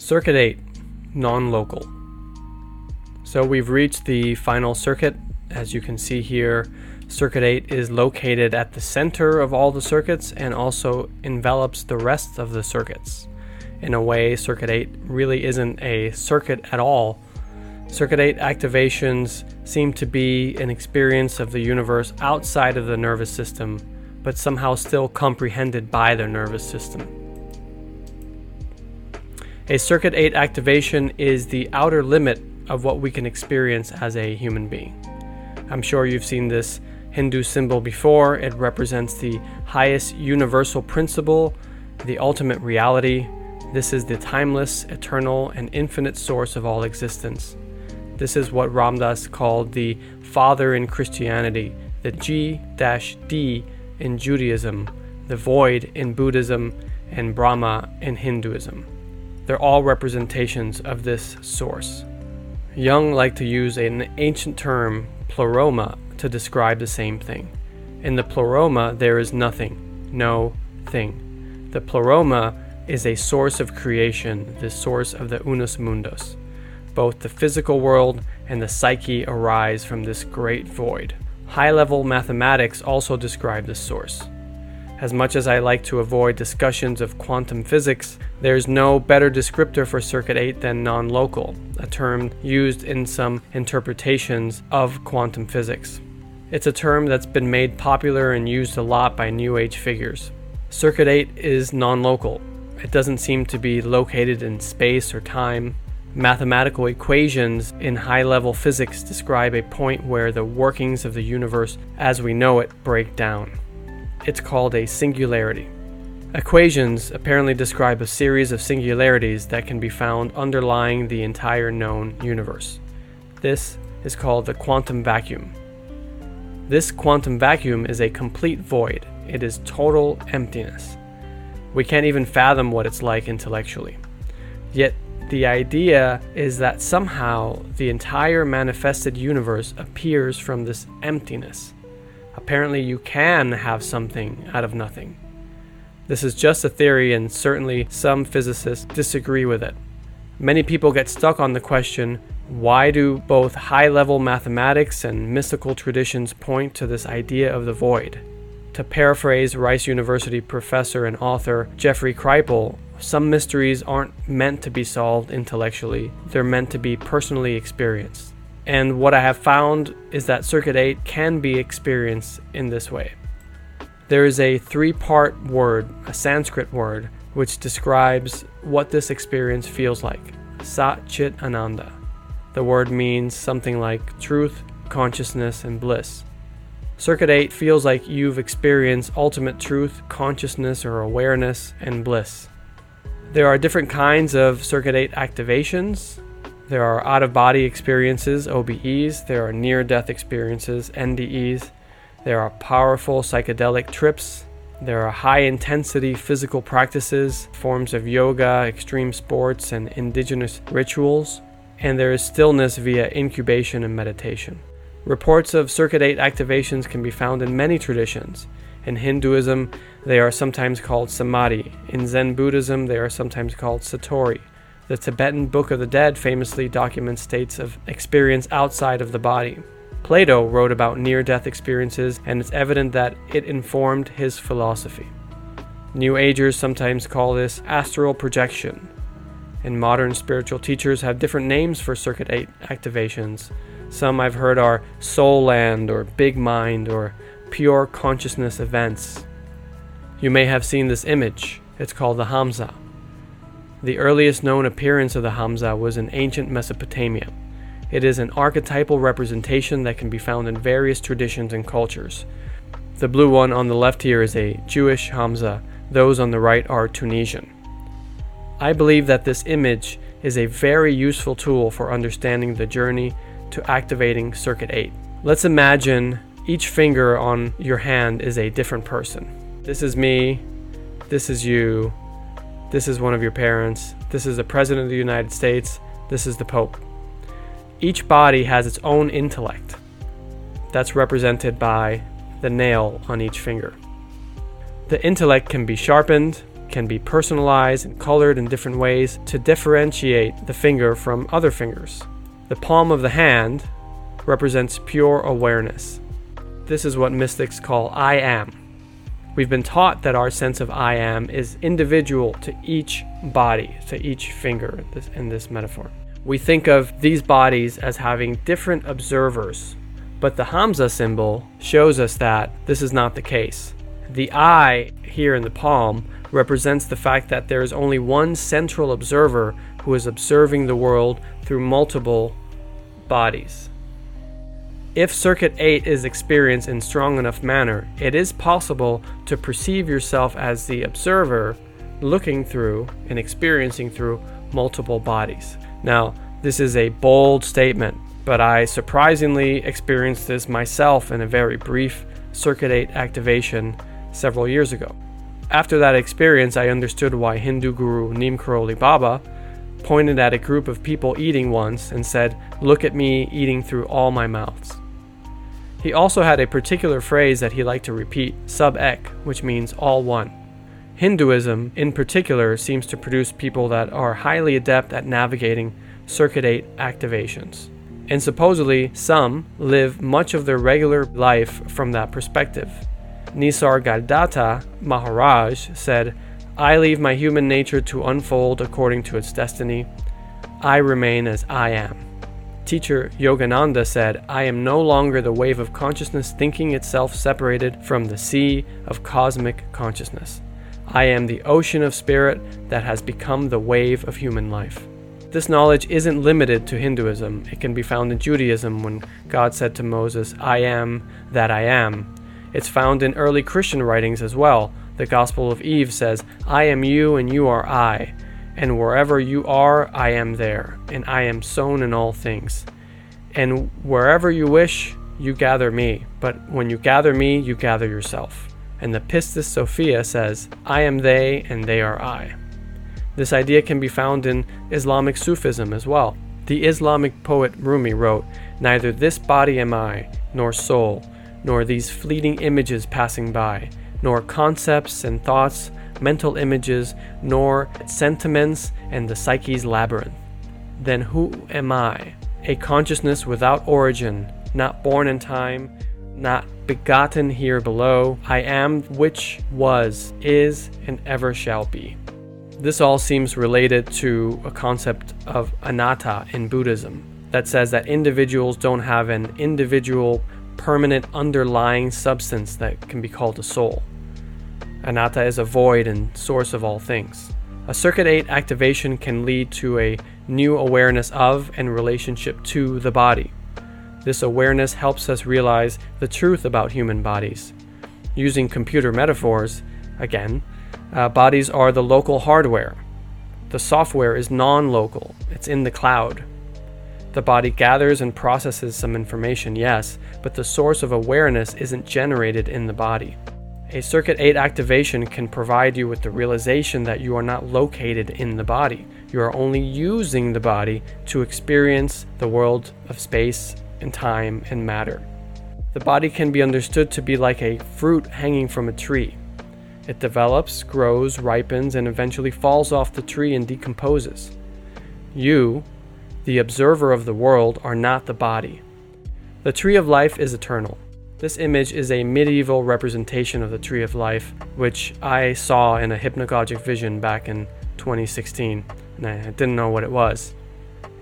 Circuit 8 Non Local. So we've reached the final circuit. As you can see here, Circuit 8 is located at the center of all the circuits and also envelops the rest of the circuits. In a way, Circuit 8 really isn't a circuit at all. Circuit 8 activations seem to be an experience of the universe outside of the nervous system, but somehow still comprehended by the nervous system. A Circuit 8 activation is the outer limit of what we can experience as a human being. I'm sure you've seen this Hindu symbol before. It represents the highest universal principle, the ultimate reality. This is the timeless, eternal, and infinite source of all existence. This is what Ram Dass called the Father in Christianity, the G D in Judaism, the Void in Buddhism, and Brahma in Hinduism. They're all representations of this source. Jung liked to use an ancient term, pleroma, to describe the same thing. In the pleroma, there is nothing, no thing. The pleroma is a source of creation, the source of the unus mundus. Both the physical world and the psyche arise from this great void. High level mathematics also describe this source. As much as I like to avoid discussions of quantum physics, there's no better descriptor for Circuit 8 than non local, a term used in some interpretations of quantum physics. It's a term that's been made popular and used a lot by New Age figures. Circuit 8 is non local. It doesn't seem to be located in space or time. Mathematical equations in high level physics describe a point where the workings of the universe as we know it break down. It's called a singularity. Equations apparently describe a series of singularities that can be found underlying the entire known universe. This is called the quantum vacuum. This quantum vacuum is a complete void, it is total emptiness. We can't even fathom what it's like intellectually. Yet, the idea is that somehow the entire manifested universe appears from this emptiness. Apparently, you can have something out of nothing. This is just a theory, and certainly some physicists disagree with it. Many people get stuck on the question why do both high level mathematics and mystical traditions point to this idea of the void? To paraphrase Rice University professor and author Jeffrey Kripal, some mysteries aren't meant to be solved intellectually, they're meant to be personally experienced. And what I have found is that Circuit 8 can be experienced in this way. There is a three part word, a Sanskrit word, which describes what this experience feels like Sat Chit Ananda. The word means something like truth, consciousness, and bliss. Circuit 8 feels like you've experienced ultimate truth, consciousness, or awareness, and bliss. There are different kinds of Circuit 8 activations. There are out of body experiences, OBEs. There are near death experiences, NDEs. There are powerful psychedelic trips. There are high intensity physical practices, forms of yoga, extreme sports, and indigenous rituals and there is stillness via incubation and meditation. Reports of Circuit 8 activations can be found in many traditions. In Hinduism, they are sometimes called samadhi. In Zen Buddhism, they are sometimes called satori. The Tibetan Book of the Dead famously documents states of experience outside of the body. Plato wrote about near death experiences, and it's evident that it informed his philosophy. New Agers sometimes call this astral projection, and modern spiritual teachers have different names for Circuit 8 activations. Some I've heard are Soul Land or Big Mind or Pure Consciousness events. You may have seen this image. It's called the Hamsa. The earliest known appearance of the Hamsa was in ancient Mesopotamia. It is an archetypal representation that can be found in various traditions and cultures. The blue one on the left here is a Jewish Hamsa, those on the right are Tunisian. I believe that this image is a very useful tool for understanding the journey to activating Circuit 8. Let's imagine each finger on your hand is a different person. This is me, this is you, this is one of your parents, this is the President of the United States, this is the Pope. Each body has its own intellect. That's represented by the nail on each finger. The intellect can be sharpened, can be personalized and colored in different ways to differentiate the finger from other fingers. The palm of the hand represents pure awareness. This is what mystics call I am. We've been taught that our sense of I am is individual to each body, to each finger in this metaphor. We think of these bodies as having different observers, but the Hamsa symbol shows us that this is not the case. The I here in the palm represents the fact that there is only one central observer who is observing the world through multiple bodies. If Circuit 8 is experienced in strong enough manner, it is possible to perceive yourself as the observer looking through and experiencing through multiple bodies. Now, this is a bold statement, but I surprisingly experienced this myself in a very brief Circuit 8 activation several years ago. After that experience, I understood why Hindu guru Neem Karoli Baba pointed at a group of people eating once and said, Look at me eating through all my mouths. He also had a particular phrase that he liked to repeat, sub ek, which means all one. Hinduism, in particular, seems to produce people that are highly adept at navigating Circuit 8 activations. And supposedly, some live much of their regular life from that perspective. Nisar Nisargadatta Maharaj said, I leave my human nature to unfold according to its destiny. I remain as I am. Teacher Yogananda said, I am no longer the wave of consciousness thinking itself separated from the sea of cosmic consciousness. I am the ocean of spirit that has become the wave of human life. This knowledge isn't limited to Hinduism. It can be found in Judaism when God said to Moses, I am that I am. It's found in early Christian writings as well. The Gospel of Eve says, I am you and you are I, and wherever you are, I am there, and I am sown in all things. And wherever you wish, you gather me, but when you gather me, you gather yourself. And the Pistis Sophia says, I am they and they are I. This idea can be found in Islamic Sufism as well. The Islamic poet Rumi wrote, Neither this body am I, nor soul, nor these fleeting images passing by, nor concepts and thoughts, mental images, nor sentiments and the psyche's labyrinth. Then who am I? A consciousness without origin, not born in time, not begotten here below. I am which was, is, and ever shall be. This all seems related to a concept of anatta in Buddhism that says that individuals don't have an individual permanent underlying substance that can be called a soul. Anatta is a void and source of all things. A Circuit 8 activation can lead to a new awareness of and relationship to the body. This awareness helps us realize the truth about human bodies. Using computer metaphors, again, uh, bodies are the local hardware. The software is non local, it's in the cloud. The body gathers and processes some information, yes, but the source of awareness isn't generated in the body. A Circuit 8 activation can provide you with the realization that you are not located in the body. You are only using the body to experience the world of space and time and matter. The body can be understood to be like a fruit hanging from a tree. It develops, grows, ripens, and eventually falls off the tree and decomposes. You, the observer of the world, are not the body. The tree of life is eternal. This image is a medieval representation of the tree of life, which I saw in a hypnagogic vision back in 2016, and I didn't know what it was.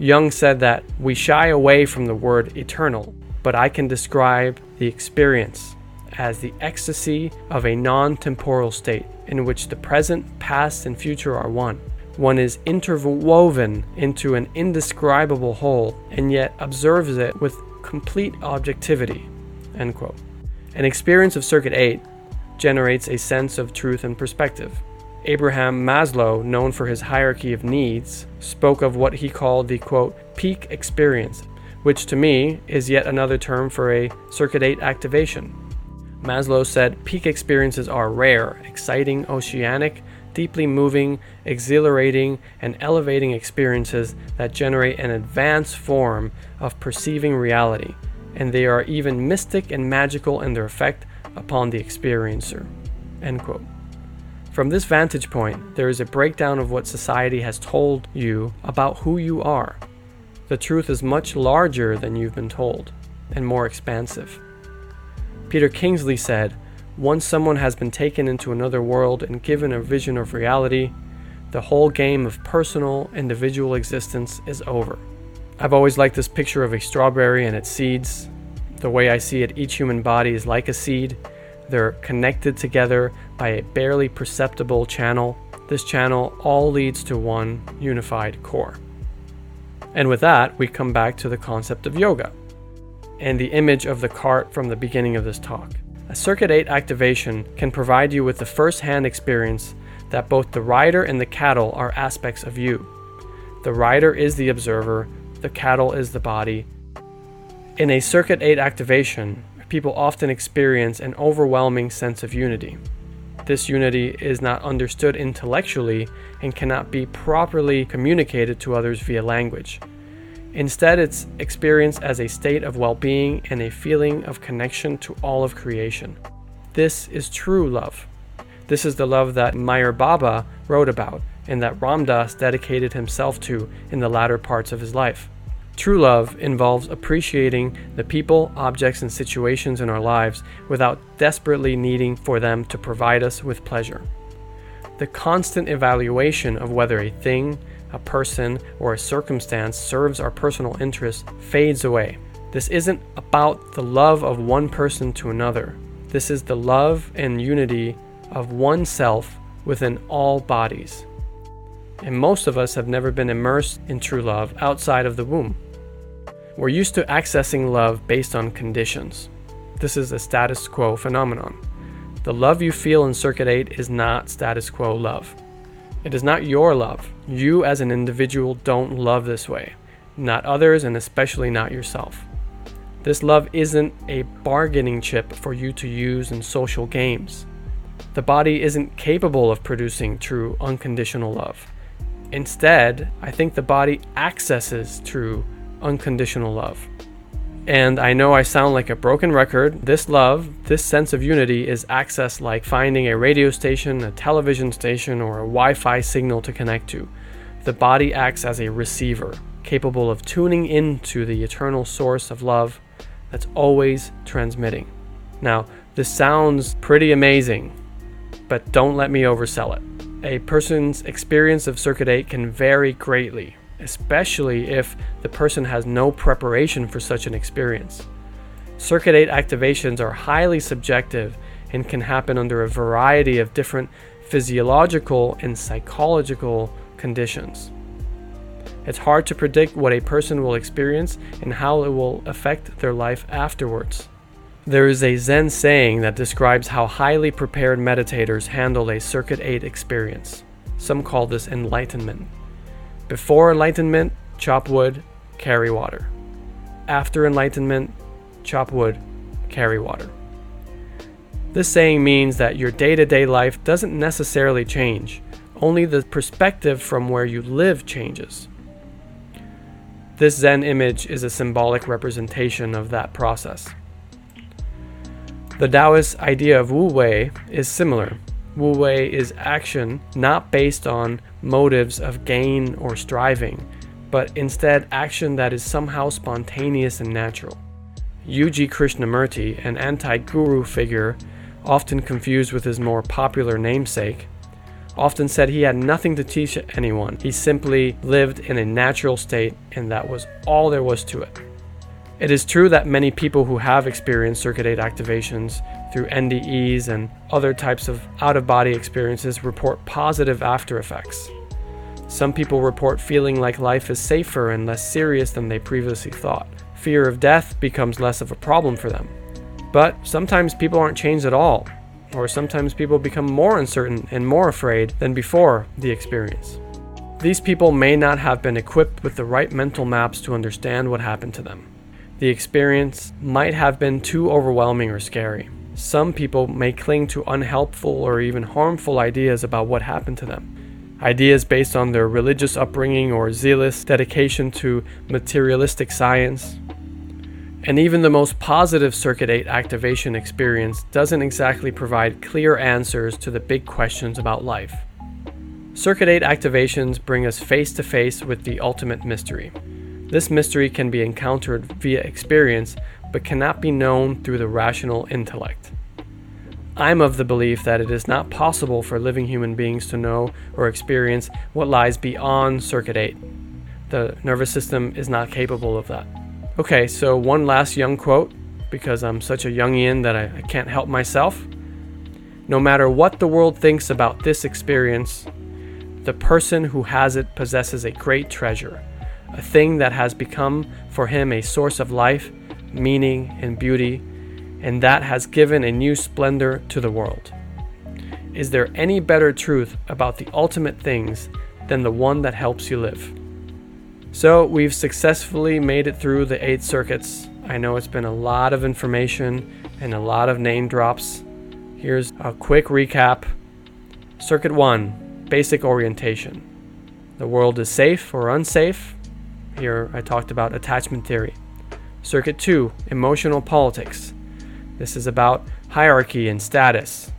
Jung said that we shy away from the word eternal, but I can describe the experience as the ecstasy of a non temporal state in which the present, past, and future are one. One is interwoven into an indescribable whole and yet observes it with complete objectivity. End quote. An experience of Circuit 8 generates a sense of truth and perspective. Abraham Maslow, known for his hierarchy of needs, spoke of what he called the quote, peak experience, which to me is yet another term for a Circuit 8 activation. Maslow said peak experiences are rare, exciting, oceanic, deeply moving, exhilarating, and elevating experiences that generate an advanced form of perceiving reality, and they are even mystic and magical in their effect upon the experiencer. End quote. From this vantage point, there is a breakdown of what society has told you about who you are. The truth is much larger than you've been told, and more expansive. Peter Kingsley said, Once someone has been taken into another world and given a vision of reality, the whole game of personal, individual existence is over. I've always liked this picture of a strawberry and its seeds. The way I see it, each human body is like a seed. They're connected together by a barely perceptible channel. This channel all leads to one unified core. And with that, we come back to the concept of yoga and the image of the cart from the beginning of this talk. A Circuit 8 activation can provide you with the first hand experience that both the rider and the cattle are aspects of you. The rider is the observer, the cattle is the body. In a Circuit 8 activation, people often experience an overwhelming sense of unity. This unity is not understood intellectually and cannot be properly communicated to others via language. Instead, it's experienced as a state of well being and a feeling of connection to all of creation. This is true love. This is the love that Meher Baba wrote about and that Ram Dass dedicated himself to in the latter parts of his life. True love involves appreciating the people, objects, and situations in our lives without desperately needing for them to provide us with pleasure. The constant evaluation of whether a thing, a person, or a circumstance serves our personal interests fades away. This isn't about the love of one person to another. This is the love and unity of oneself within all bodies. And most of us have never been immersed in true love outside of the womb. We're used to accessing love based on conditions. This is a status quo phenomenon. The love you feel in Circuit 8 is not status quo love. It is not your love. You as an individual don't love this way, not others, and especially not yourself. This love isn't a bargaining chip for you to use in social games. The body isn't capable of producing true unconditional love. Instead, I think the body accesses true unconditional love. And I know I sound like a broken record. This love, this sense of unity, is accessed like finding a radio station, a television station, or a Wi Fi signal to connect to. The body acts as a receiver, capable of tuning into the eternal source of love that's always transmitting. Now, this sounds pretty amazing, but don't let me oversell it. A person's experience of Circuit 8 can vary greatly especially if the person has no preparation for such an experience. Circuit 8 activations are highly subjective and can happen under a variety of different physiological and psychological conditions. It's hard to predict what a person will experience and how it will affect their life afterwards. There is a Zen saying that describes how highly prepared meditators handle a Circuit 8 experience. Some call this enlightenment. Before enlightenment, chop wood, carry water. After enlightenment, chop wood, carry water. This saying means that your day to day life doesn't necessarily change, only the perspective from where you live changes. This Zen image is a symbolic representation of that process. The Taoist idea of Wu Wei is similar. Wu Wei is action not based on motives of gain or striving, but instead action that is somehow spontaneous and natural. U.G. Krishnamurti, an anti guru figure, often confused with his more popular namesake, often said he had nothing to teach anyone. He simply lived in a natural state, and that was all there was to it. It is true that many people who have experienced Circuit 8 activations through NDEs and other types of out of body experiences report positive after effects. Some people report feeling like life is safer and less serious than they previously thought. Fear of death becomes less of a problem for them. But sometimes people aren't changed at all, or sometimes people become more uncertain and more afraid than before the experience. These people may not have been equipped with the right mental maps to understand what happened to them the experience might have been too overwhelming or scary. Some people may cling to unhelpful or even harmful ideas about what happened to them. Ideas based on their religious upbringing or zealous dedication to materialistic science. And even the most positive Circuit 8 activation experience doesn't exactly provide clear answers to the big questions about life. Circuit 8 activations bring us face to face with the ultimate mystery. This mystery can be encountered via experience, but cannot be known through the rational intellect. I'm of the belief that it is not possible for living human beings to know or experience what lies beyond Circuit 8. The nervous system is not capable of that. Okay, so one last Jung quote, because I'm such a Jungian that I, I can't help myself. No matter what the world thinks about this experience, the person who has it possesses a great treasure, a thing that has become for him a source of life, meaning, and beauty and that has given a new splendor to the world. Is there any better truth about the ultimate things than the one that helps you live? So, we've successfully made it through the eight circuits. I know it's been a lot of information and a lot of name drops. Here's a quick recap Circuit 1 Basic Orientation. The world is safe or unsafe. Here I talked about attachment theory. Circuit 2 Emotional Politics. This is about hierarchy and status,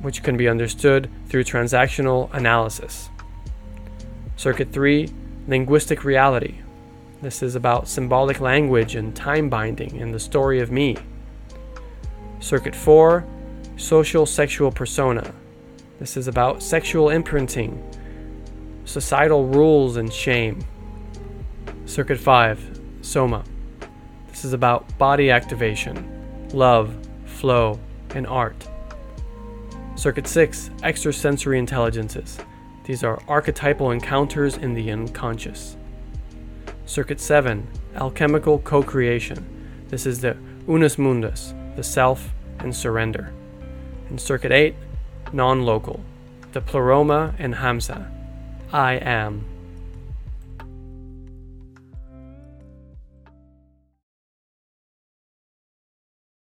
which can be understood through transactional analysis. Circuit 3 Linguistic Reality. This is about symbolic language and time binding in the story of me. Circuit 4 Social Sexual Persona. This is about sexual imprinting, societal rules, and shame. Circuit 5 Soma. This is about body activation, love, flow, and art. Circuit 6 Extrasensory Intelligences. These are archetypal encounters in the unconscious. Circuit 7 Alchemical Co creation. This is the Unus Mundus, the self and surrender. And Circuit 8 Non local, the Pleroma and Hamsa. I am.